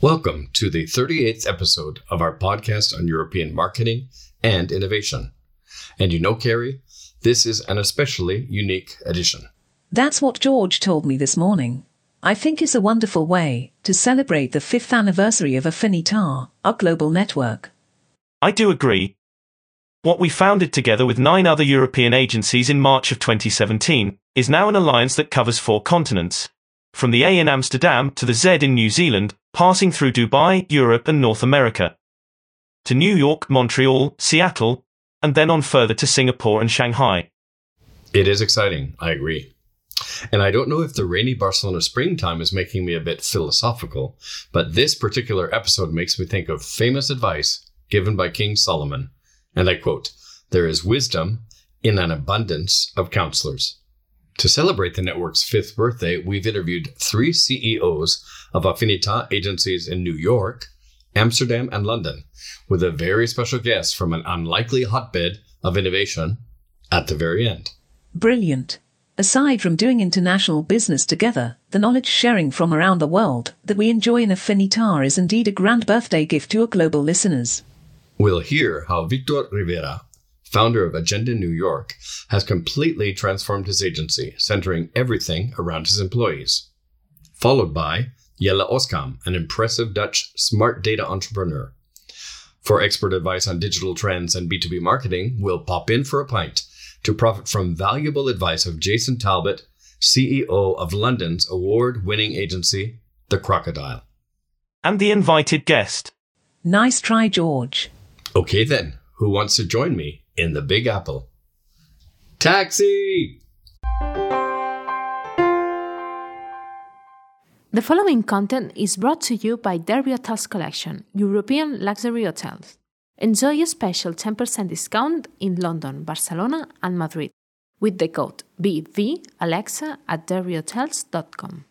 Welcome to the 38th episode of our podcast on European marketing and innovation. And you know, Carrie, this is an especially unique edition. That's what George told me this morning. I think it's a wonderful way to celebrate the fifth anniversary of Affinitar, our global network. I do agree. What we founded together with nine other European agencies in March of 2017 is now an alliance that covers four continents. From the A in Amsterdam to the Z in New Zealand, passing through Dubai, Europe and North America. To New York, Montreal, Seattle, and then on further to Singapore and Shanghai. It is exciting, I agree. And I don't know if the rainy Barcelona springtime is making me a bit philosophical, but this particular episode makes me think of famous advice given by King Solomon. And I quote, There is wisdom in an abundance of counselors. To celebrate the network's fifth birthday, we've interviewed three CEOs of Affinita agencies in New York, Amsterdam, and London, with a very special guest from an unlikely hotbed of innovation at the very end. Brilliant. Aside from doing international business together, the knowledge sharing from around the world that we enjoy in Afinitar is indeed a grand birthday gift to our global listeners. We'll hear how Victor Rivera, founder of Agenda New York, has completely transformed his agency, centering everything around his employees. Followed by Jelle Oskam, an impressive Dutch smart data entrepreneur. For expert advice on digital trends and B2B marketing, we'll pop in for a pint to profit from valuable advice of Jason Talbot, CEO of London's award winning agency, The Crocodile. And the invited guest. Nice try, George. Okay, then, who wants to join me in the Big Apple? Taxi! The following content is brought to you by Derby Hotels Collection, European luxury hotels. Enjoy a special 10% discount in London, Barcelona, and Madrid with the code BVAlexa at derbyhotels.com.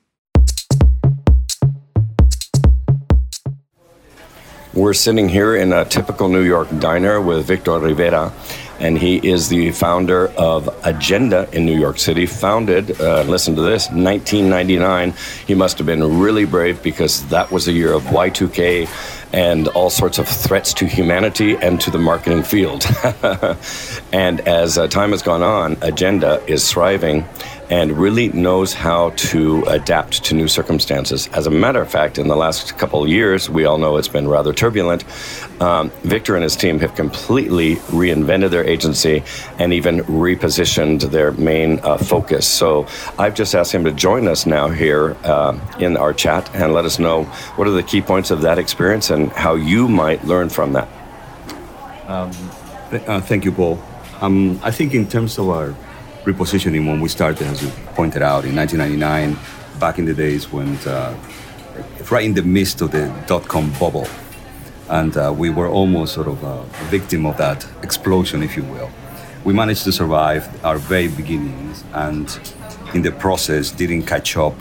We're sitting here in a typical New York diner with Victor Rivera, and he is the founder of Agenda in New York City. Founded, uh, listen to this, 1999. He must have been really brave because that was the year of Y2K and all sorts of threats to humanity and to the marketing field. and as uh, time has gone on, Agenda is thriving and really knows how to adapt to new circumstances. As a matter of fact, in the last couple of years, we all know it's been rather turbulent. Um, Victor and his team have completely reinvented their agency and even repositioned their main uh, focus. So I've just asked him to join us now here uh, in our chat and let us know what are the key points of that experience and how you might learn from that. Um, th- uh, thank you, Paul. Um, I think in terms of our repositioning when we started, as you pointed out, in 1999, back in the days when, uh, right in the midst of the dot com bubble. And uh, we were almost sort of a victim of that explosion, if you will. We managed to survive our very beginnings and in the process didn't catch up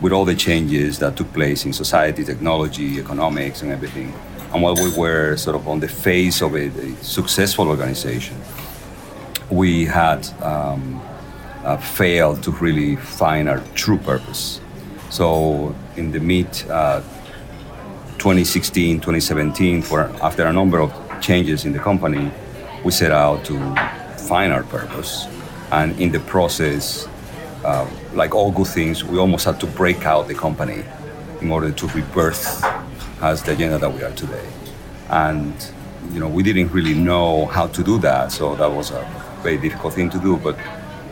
with all the changes that took place in society, technology, economics, and everything. And while we were sort of on the face of a, a successful organization, we had um, uh, failed to really find our true purpose. So in the mid uh, 2016, 2017, for after a number of changes in the company, we set out to find our purpose, and in the process, uh, like all good things, we almost had to break out the company in order to rebirth as the agenda that we are today. And you know, we didn't really know how to do that, so that was a very difficult thing to do. But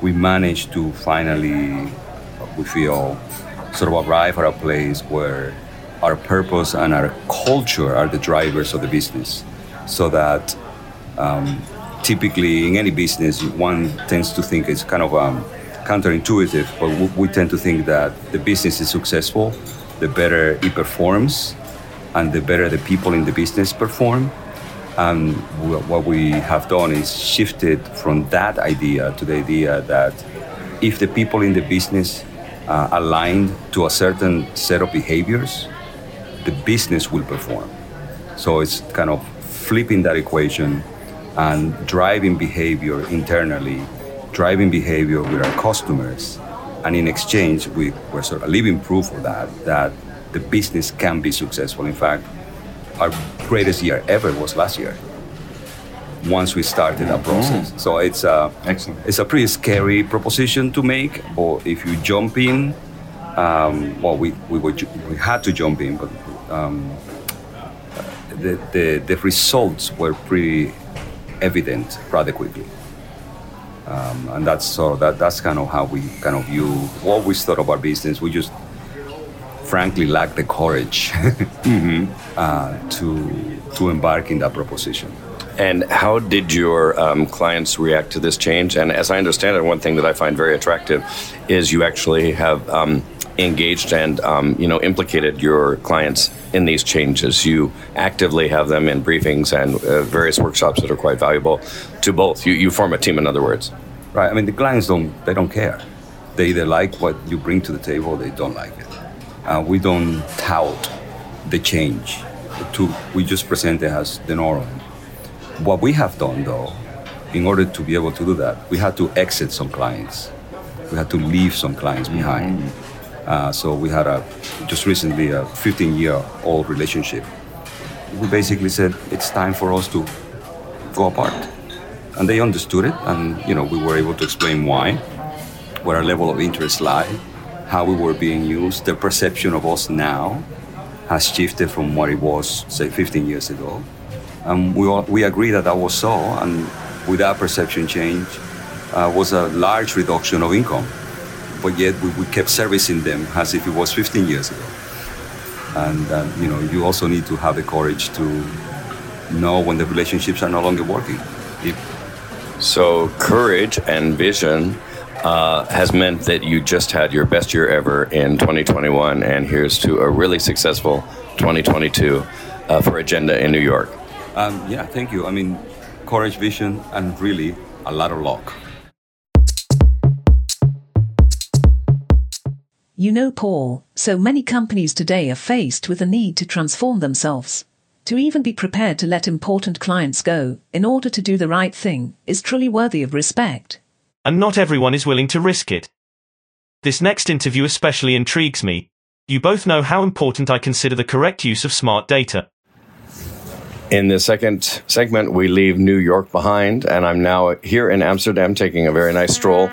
we managed to finally, we feel, sort of arrive at a place where our purpose and our culture are the drivers of the business, so that um, typically in any business, one tends to think it's kind of um, counterintuitive, but we tend to think that the business is successful, the better it performs, and the better the people in the business perform. And what we have done is shifted from that idea to the idea that if the people in the business uh, aligned to a certain set of behaviors, the business will perform. So it's kind of flipping that equation and driving behavior internally, driving behavior with our customers. And in exchange, we, we're sort of living proof of that, that the business can be successful. In fact, our greatest year ever was last year. Once we started that process, Mm. so it's a Excellent. it's a pretty scary proposition to make. Or if you jump in, um, well, we we, were, we had to jump in, but um, the, the the results were pretty evident rather quickly. Um, and that's so that that's kind of how we kind of view what we thought of our business. We just frankly lack the courage uh, to to embark in that proposition. And how did your um, clients react to this change? And as I understand it, one thing that I find very attractive is you actually have um, engaged and um, you know implicated your clients in these changes. You actively have them in briefings and uh, various workshops that are quite valuable to both. You, you form a team, in other words. Right. I mean, the clients don't they don't care. They either like what you bring to the table, or they don't like it. Uh, we don't tout the change. To we just present it as the norm. What we have done, though, in order to be able to do that, we had to exit some clients. We had to leave some clients behind. Uh, so we had a just recently a 15-year-old relationship. We basically said it's time for us to go apart, and they understood it, and you know we were able to explain why, where our level of interest lie, how we were being used, the perception of us now has shifted from what it was say 15 years ago. And we, all, we agree that that was so, and with that perception change uh, was a large reduction of income. But yet we, we kept servicing them as if it was 15 years ago. And uh, you know, you also need to have the courage to know when the relationships are no longer working. If, So courage and vision uh, has meant that you just had your best year ever in 2021, and here's to a really successful 2022 uh, for Agenda in New York. um, yeah, thank you. I mean, courage, vision, and really a lot of luck. You know, Paul, so many companies today are faced with the need to transform themselves. To even be prepared to let important clients go in order to do the right thing is truly worthy of respect. And not everyone is willing to risk it. This next interview especially intrigues me. You both know how important I consider the correct use of smart data. In the second segment, we leave New York behind, and I'm now here in Amsterdam taking a very nice stroll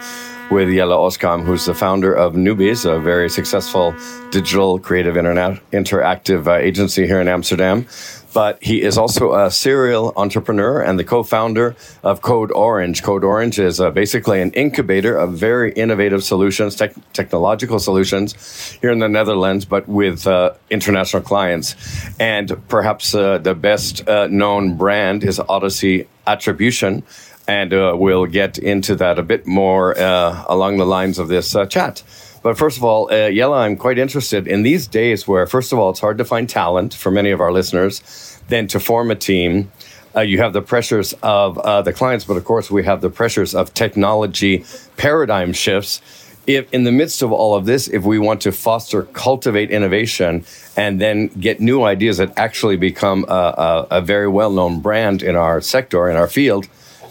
with Jelle Oskam, who's the founder of Newbies, a very successful digital creative interactive uh, agency here in Amsterdam. But he is also a serial entrepreneur and the co-founder of Code Orange. Code Orange is uh, basically an incubator of very innovative solutions, tech technological solutions here in the Netherlands, but with uh, international clients. And perhaps uh, the best uh, known brand is Odyssey Attribution. And uh, we'll get into that a bit more uh, along the lines of this uh, chat. But first of all, uh, Jelle, I'm quite interested in these days where, first of all, it's hard to find talent for many of our listeners, then to form a team. Uh, you have the pressures of uh, the clients, but of course, we have the pressures of technology paradigm shifts. If in the midst of all of this, if we want to foster, cultivate innovation, and then get new ideas that actually become a, a, a very well known brand in our sector, in our field,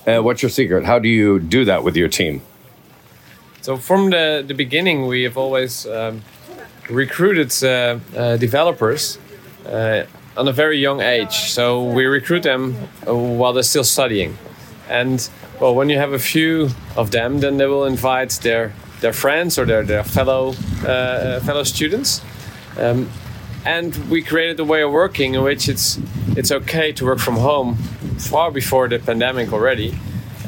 uh, what's your secret? How do you do that with your team? So from the, the beginning, we have always um, recruited uh, uh, developers uh, on a very young age. So we recruit them uh, while they're still studying. And well, when you have a few of them, then they will invite their their friends or their, their fellow uh, fellow students. Um, and we created a way of working in which it's it's okay to work from home far before the pandemic already.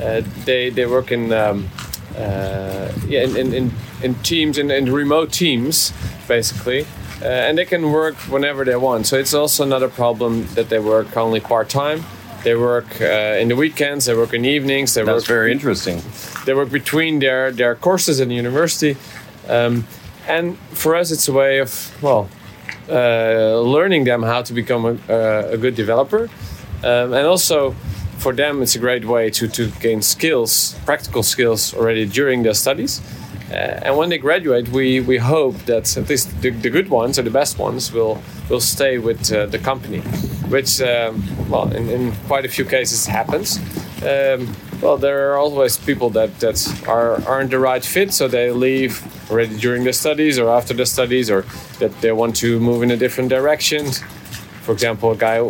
Uh, they they work in um, uh, yeah in, in, in, in teams in, in remote teams basically, uh, and they can work whenever they want. So it's also not a problem that they work only part time. They work uh, in the weekends. They work in the evenings. They That's work very interesting. they work between their their courses in the university, um, and for us it's a way of well uh, learning them how to become a, uh, a good developer, um, and also for them it's a great way to to gain skills, practical skills already during their studies. Uh, and when they graduate, we, we hope that at least the, the good ones or the best ones will will stay with uh, the company, which um, well in, in quite a few cases happens. Um, well, there are always people that that are aren't the right fit, so they leave already during the studies or after the studies, or that they want to move in a different direction. For example, a guy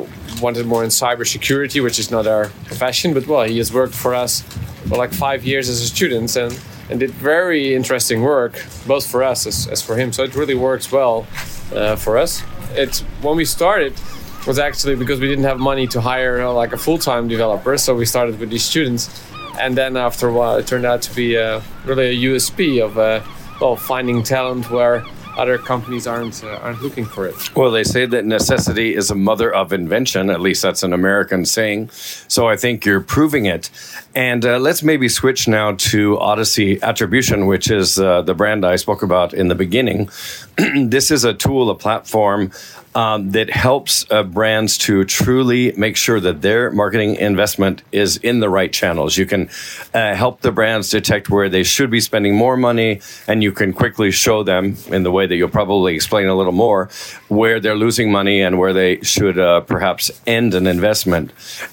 wanted more in cybersecurity, which is not our profession, but well, he has worked for us for like five years as a student and and did very interesting work, both for us as, as for him. So it really works well uh, for us. It's when we started was actually because we didn't have money to hire uh, like a full-time developer, so we started with these students, and then after a while, it turned out to be uh, really a USP of uh, well finding talent where other companies aren't uh, aren't looking for it. Well, they say that necessity is a mother of invention. At least that's an American saying. So I think you're proving it. And uh, let's maybe switch now to Odyssey Attribution, which is uh, the brand I spoke about in the beginning. this is a tool, a platform um, that helps uh, brands to truly make sure that their marketing investment is in the right channels. You can uh, help the brands detect where they should be spending more money, and you can quickly show them in the way that you'll probably explain a little more where they're losing money and where they should uh, perhaps end an investment.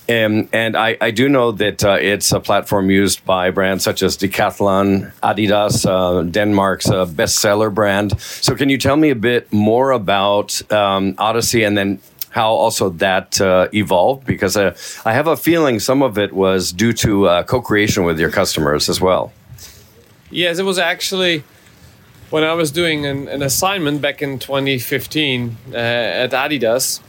Um, and I, I, do know that uh, it's a platform used by brands such as Decathlon, Adidas, uh, Denmark's uh, bestseller brand. So, can you tell me a bit more about um, Odyssey and then how also that uh, evolved? Because uh, I have a feeling some of it was due to uh, co creation with your customers as well. Yes, it was actually when I was doing an, an assignment back in 2015 uh, at Adidas.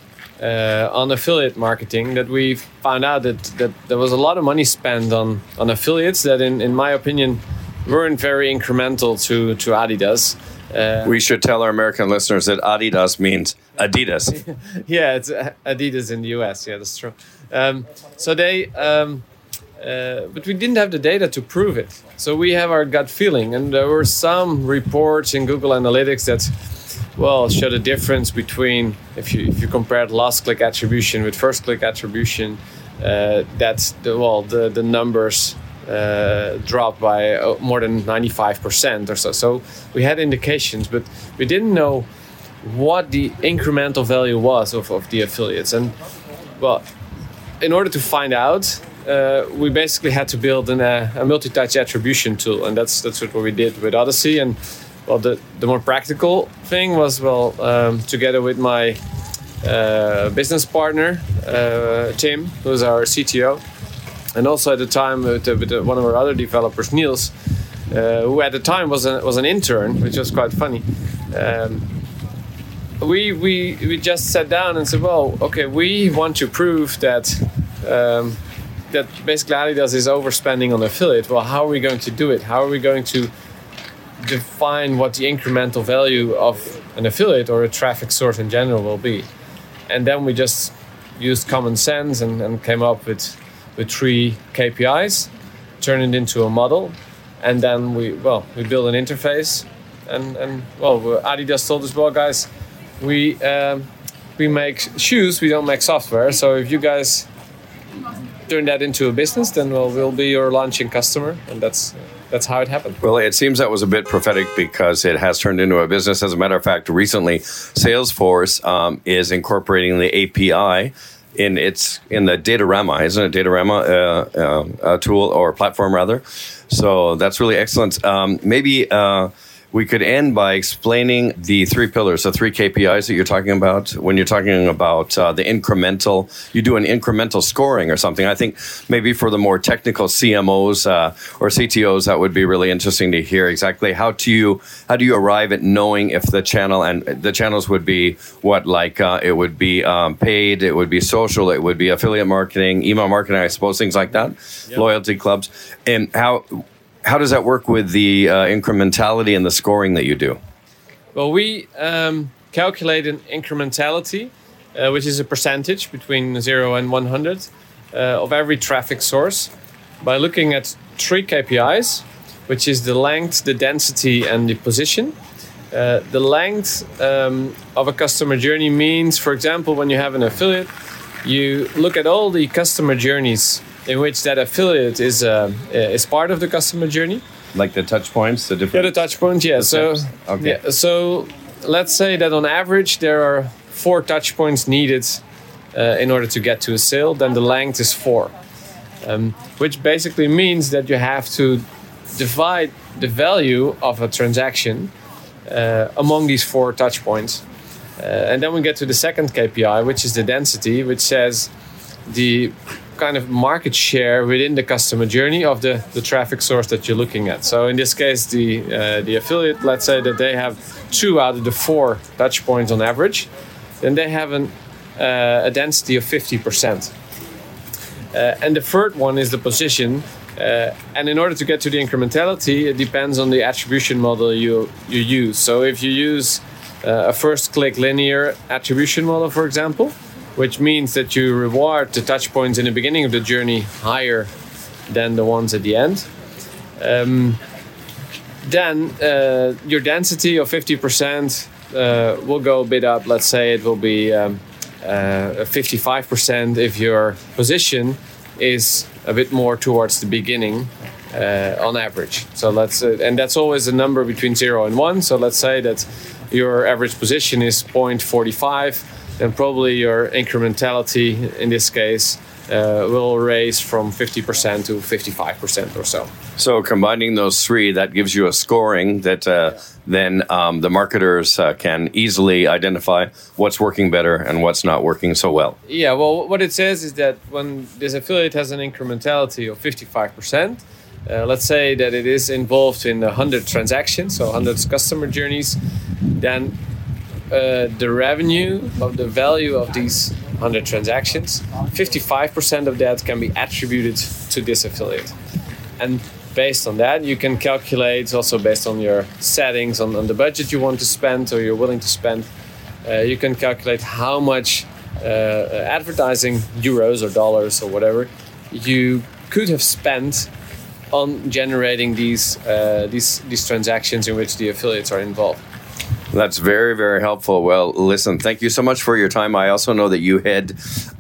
Uh, on affiliate marketing, that we found out that, that there was a lot of money spent on, on affiliates that, in, in my opinion, weren't very incremental to, to Adidas. Uh, we should tell our American listeners that Adidas means Adidas. yeah, it's Adidas in the US. Yeah, that's true. Um, so they, um, uh, but we didn't have the data to prove it. So we have our gut feeling, and there were some reports in Google Analytics that, well, showed a difference between if you if you compared last click attribution with first click attribution, uh, that's the well the the numbers uh, dropped by uh, more than 95% or so. So we had indications, but we didn't know what the incremental value was of, of the affiliates. And well, in order to find out, uh, we basically had to build an, uh, a multi-touch attribution tool, and that's that's what we did with Odyssey. And well, the, the more practical thing was well, um, together with my uh, business partner uh, Tim, who's our CTO, and also at the time with, with one of our other developers, Niels, uh, who at the time was a, was an intern, which was quite funny. Um, we, we, we just sat down and said, well, okay, we want to prove that um, that basically Adidas is overspending on affiliate. Well, how are we going to do it? How are we going to define what the incremental value of an affiliate or a traffic source in general will be? And then we just used common sense and, and came up with with three KPIs, turn it into a model, and then we well we build an interface, and and well Adidas told us well guys, we um, we make shoes, we don't make software. So if you guys turn that into a business, then well be your launching customer, and that's. That's how it happened. Well, it seems that was a bit prophetic because it has turned into a business. As a matter of fact, recently, Salesforce um, is incorporating the API in its in the Datorama, isn't it? Datorama uh, uh, tool or platform rather. So that's really excellent. Um, maybe uh, we could end by explaining the three pillars, the three KPIs that you're talking about when you're talking about uh, the incremental. You do an incremental scoring or something. I think maybe for the more technical CMOs uh, or CTOs, that would be really interesting to hear exactly how do you how do you arrive at knowing if the channel and the channels would be what like uh, it would be um, paid, it would be social, it would be affiliate marketing, email marketing, I suppose things like that, yep. loyalty clubs, and how how does that work with the uh, incrementality and the scoring that you do? Well, we um, calculate an incrementality, uh, which is a percentage between 0 and 100 uh, of every traffic source by looking at three KPIs, which is the length, the density, and the position. Uh, the length um, of a customer journey means, for example, when you have an affiliate, you look at all the customer journeys in which that affiliate is uh, is part of the customer journey. Like the touch points, the different. Yeah, the touch points. Yeah. So okay. Yeah, so let's say that on average there are four touch points needed uh, in order to get to a sale. Then the length is four. um, which basically means that you have to divide the value of a transaction uh, among these four touch points. Uh, and then we get to the second KPI, which is the density, which says the kind of market share within the customer journey of the, the traffic source that you're looking at. So in this case, the uh, the affiliate, let's say that they have two out of the four touch points on average, then they have an, uh, a density of 50%. Uh, and the third one is the position. Uh, and in order to get to the incrementality, it depends on the attribution model you, you use. So if you use uh, a first click linear attribution model, for example, which means that you reward the touch points in the beginning of the journey higher than the ones at the end. Um, then uh, your density of 50% uh, will go a bit up. Let's say it will be um, uh, 55% if your position is a bit more towards the beginning uh, on average. So let's, uh, and that's always a number between zero and one. So let's say that your average position is 0.45 then probably your incrementality in this case uh, will raise from 50% to 55% or so. So, combining those three, that gives you a scoring that uh, then um, the marketers uh, can easily identify what's working better and what's not working so well. Yeah, well, what it says is that when this affiliate has an incrementality of 55%, uh, let's say that it is involved in 100 transactions, so 100 customer journeys, then uh, the revenue of the value of these 100 transactions, 55% of that can be attributed to this affiliate. And based on that, you can calculate also based on your settings, on, on the budget you want to spend or you're willing to spend, uh, you can calculate how much uh, advertising euros or dollars or whatever you could have spent on generating these, uh, these, these transactions in which the affiliates are involved. That's very, very helpful. Well, listen, thank you so much for your time. I also know that you head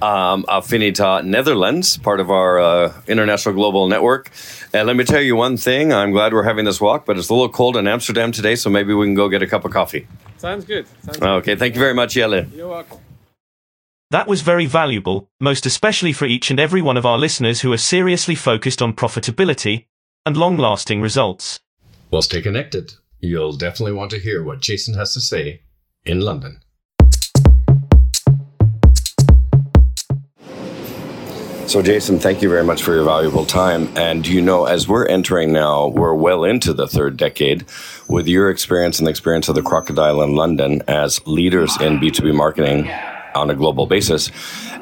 um, Affinita Netherlands, part of our uh, international global network. And let me tell you one thing I'm glad we're having this walk, but it's a little cold in Amsterdam today, so maybe we can go get a cup of coffee. Sounds good. Sounds okay, good. thank you very much, Jelle. You're welcome. That was very valuable, most especially for each and every one of our listeners who are seriously focused on profitability and long lasting results. Well, stay connected. You'll definitely want to hear what Jason has to say in London. So, Jason, thank you very much for your valuable time. And you know, as we're entering now, we're well into the third decade. With your experience and the experience of the Crocodile in London as leaders in B2B marketing on a global basis,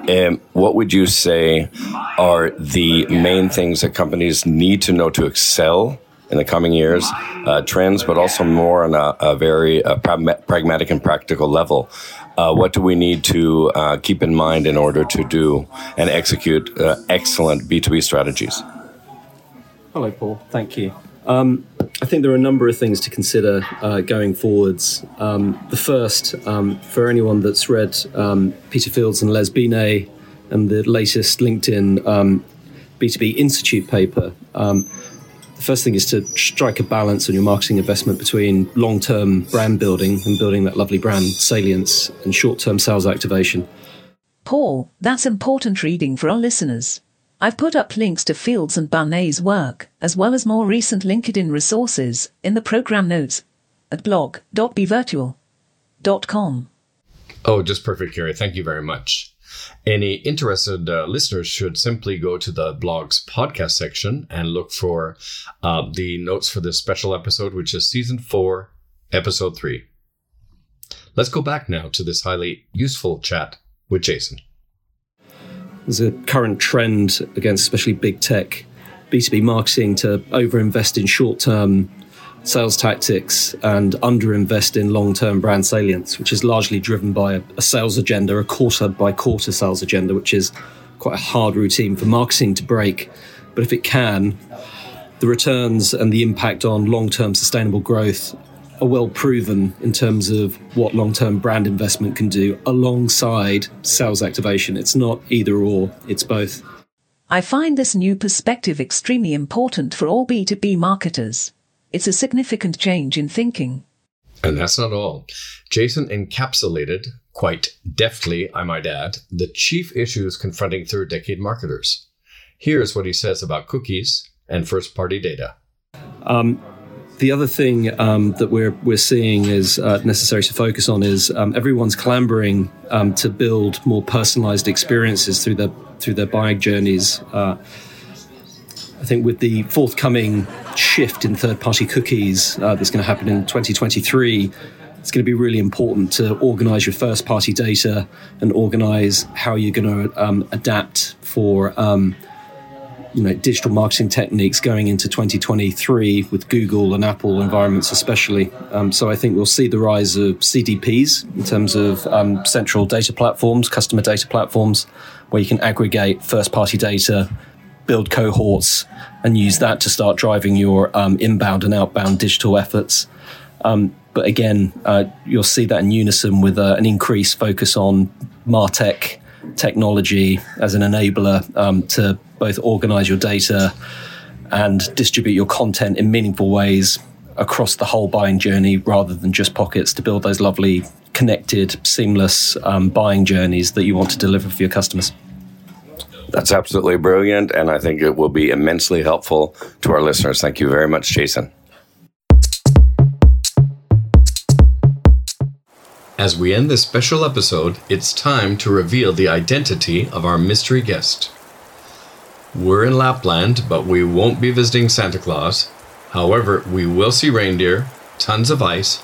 um, what would you say are the main things that companies need to know to excel in the coming years, uh, trends, but also more on a, a very uh, pragmatic and practical level. Uh, what do we need to uh, keep in mind in order to do and execute uh, excellent B2B strategies? Hello, Paul. Thank you. Um, I think there are a number of things to consider uh, going forwards. Um, the first, um, for anyone that's read um, Peter Fields and Les Binet and the latest LinkedIn B2B um, Institute paper, um, the first thing is to strike a balance on your marketing investment between long term brand building and building that lovely brand salience and short term sales activation. Paul, that's important reading for our listeners. I've put up links to Fields and Binet's work, as well as more recent LinkedIn resources, in the program notes at blog.bvirtual.com. Oh, just perfect, Carrie. Thank you very much. Any interested uh, listeners should simply go to the blog's podcast section and look for uh, the notes for this special episode, which is season four, episode three. Let's go back now to this highly useful chat with Jason. There's a current trend against especially big tech, B2B marketing to overinvest in short term sales tactics and underinvest in long term brand salience, which is largely driven by a, a, sales agenda, a quarter by quarter sales agenda, which is quite a hard routine for marketing to break. But if it can, the returns and the impact on long term sustainable growth are well proven in terms of what long term brand investment can do alongside sales activation. It's not either or, it's both. I find this new perspective extremely important for all B2B marketers. It's a significant change in thinking. And that's not all. Jason encapsulated, quite deftly, I might add, the chief issues confronting third decade marketers. Here's what he says about cookies and first party data. Um, the other thing um, that we're we're seeing is uh, necessary to focus on is um, everyone's clambering um, to build more personalized experiences through their through their buying journeys. Uh, I think with the forthcoming shift in third-party cookies uh, that's going to happen in 2023, it's going to be really important to organize your first-party data and organize how you're going to um, adapt for um, you know digital marketing techniques going into 2023 with Google and Apple environments especially. Um, so I think we'll see the rise of CDPs in terms of um, central data platforms, customer data platforms, where you can aggregate first-party data, build cohorts, and use that to start driving your um, inbound and outbound digital efforts. Um, but again, uh, you'll see that in unison with uh, an increased focus on Martech technology as an enabler um, to both organize your data and distribute your content in meaningful ways across the whole buying journey rather than just pockets to build those lovely connected seamless um, buying journeys that you want to deliver for your customers that's absolutely brilliant and i think it will be immensely helpful to our listeners thank you very much jason As we end this special episode, it's time to reveal the identity of our mystery guest. We're in Lapland, but we won't be visiting Santa Claus. However, we will see reindeer, tons of ice,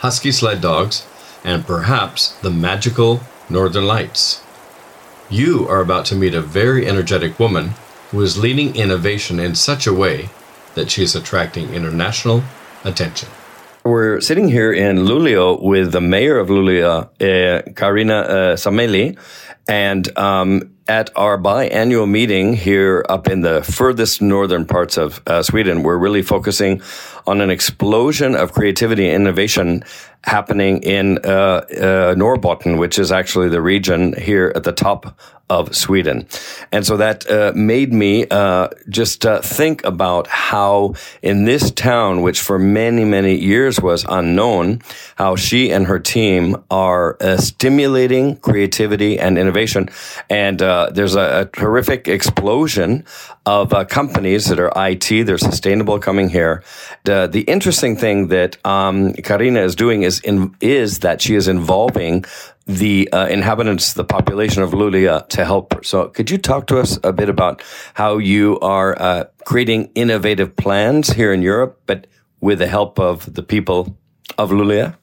husky sled dogs, and perhaps the magical Northern Lights. You are about to meet a very energetic woman who is leading innovation in such a way that she is attracting international attention. We're sitting here in Luleå with the mayor of Luleå, uh, Carina uh, Sammeli, and um, at our biannual meeting here up in the furthest northern parts of uh, Sweden, we're really focusing on an explosion of creativity and innovation happening in uh, uh, Norrbotten, which is actually the region here at the top of Sweden. And so that uh, made me uh, just uh, think about how in this town, which for many, many years was unknown, how she and her team are uh, stimulating creativity and innovation. And uh, there's a, a, terrific explosion of uh, companies that are IT, they're sustainable coming here. the interesting thing that um, Carina is doing is, in, is that she is involving the uh, inhabitants, the population of Luleå to help her. So, could you talk to us a bit about how you are uh, creating innovative plans here in Europe, but with the help of the people of Luleå?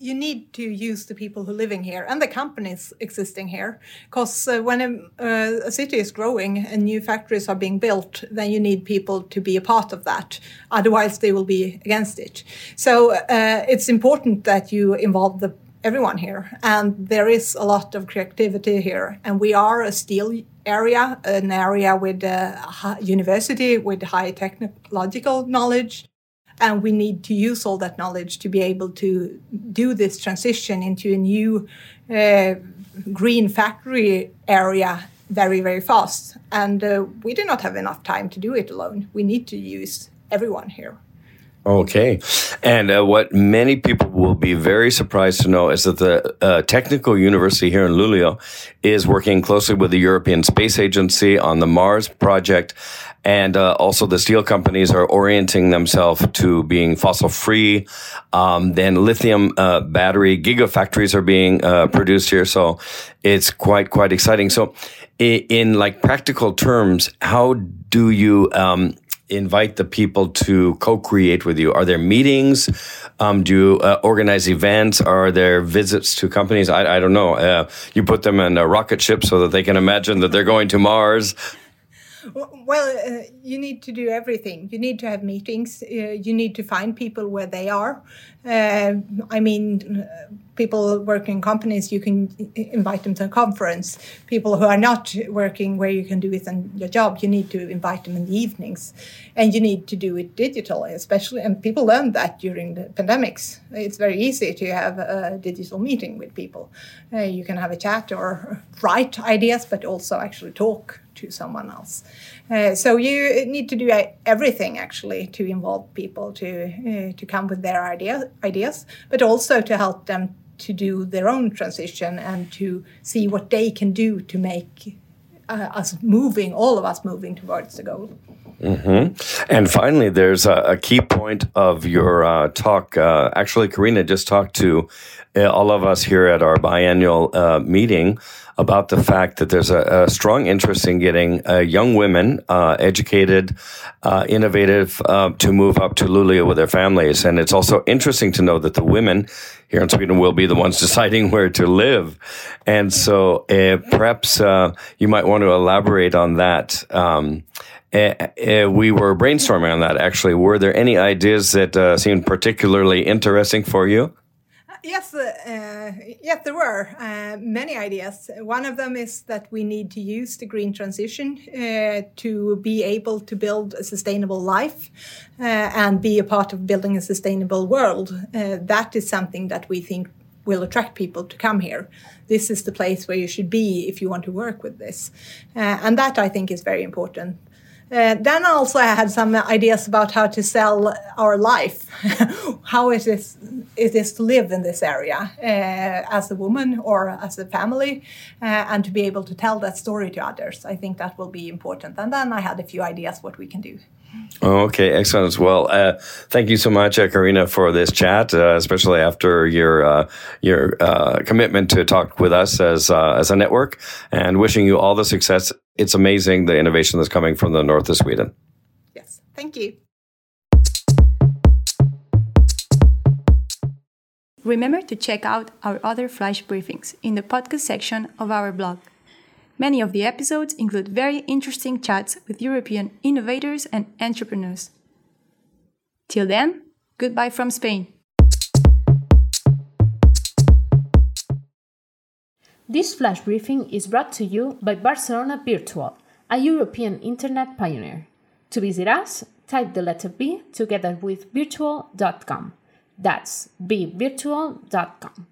You need to use the people who are living here and the companies existing here, because uh, when a, uh, a, city is growing and new factories are being built, then you need people to be a part of that. Otherwise, they will be against it. So uh, it's important that you involve the everyone here. And there is a lot of creativity here. And we are a steel area, an area with a university with high technological knowledge. And we need to use all that knowledge to be able to do this transition into a new uh, green factory area very, very fast. And uh, we do not have enough time to do it alone. We need to use everyone here. Okay. And uh, what many people will be very surprised to know is that the uh, Technical University here in Luleå is working closely with the European Space Agency on the Mars project. And uh, also, the steel companies are orienting themselves to being fossil free. Um, then, lithium uh, battery gigafactories are being uh, produced here. So, it's quite, quite exciting. So, in, in like practical terms, how do you um, invite the people to co-create with you? Are there meetings? Um, do you uh, organize events? Are there visits to companies? I, I don't know. Uh, you put them in a rocket ship so that they can imagine that they're going to Mars. Well, uh, you need to do everything. You need to have meetings. Uh, you need to find people where they are. Uh, I mean, uh, people working in companies, you can invite them to a conference. People who are not working where you can do it in your job, you need to invite them in the evenings. And you need to do it digitally, especially. And people learned that during the pandemics. It's very easy to have a digital meeting with people. Uh, you can have a chat or write ideas, but also actually talk to someone else. Uh, so you need to do everything actually to involve people to uh, to come with their idea, ideas, but also to help them to do their own transition and to see what they can do to make uh, us moving, all of us moving towards the goal. Mm-hmm. And finally, there's a, a, key point of your uh, talk. Uh, actually, Carina just talked to uh, all of us here at our biannual uh, meeting about the fact that there's a, a strong interest in getting uh, young women uh, educated, innovative, to move up to Luleå with their families. And it's also interesting to know that the women here in Sweden will be the ones deciding where to live. And so perhaps you might want to elaborate on that. Um, uh, we were brainstorming on that actually. Were there any ideas that uh, seemed particularly interesting for you? Yes, uh, yes, there were uh, many ideas. One of them is that we need to use the green transition uh, to be able to build a sustainable life uh, and be a part of building a sustainable world. that is something that we think will attract people to come here. This is the place where you should be if you want to work with this. and that I think is very important. Uh, then also I had some ideas about how to sell our life, how it is it is to live in this area uh, as a woman or as a family, uh, and to be able to tell that story to others. I think that will be important. And then I had a few ideas what we can do. Okay, excellent well. Uh, thank you so much, uh, Carina, for this chat, uh, especially after your uh, your uh, commitment to talk with us as uh, as a network, and wishing you all the success. It's amazing the innovation that's coming from the north of Sweden. Yes, thank you. Remember to check out our other flash briefings in the podcast section of our blog. Many of the episodes include very interesting chats with European innovators and entrepreneurs. Till then, goodbye from Spain. This flash briefing is brought to you by Barcelona Virtual, a European internet pioneer. To visit us, type the letter B together with virtual.com. That's bvirtual.com.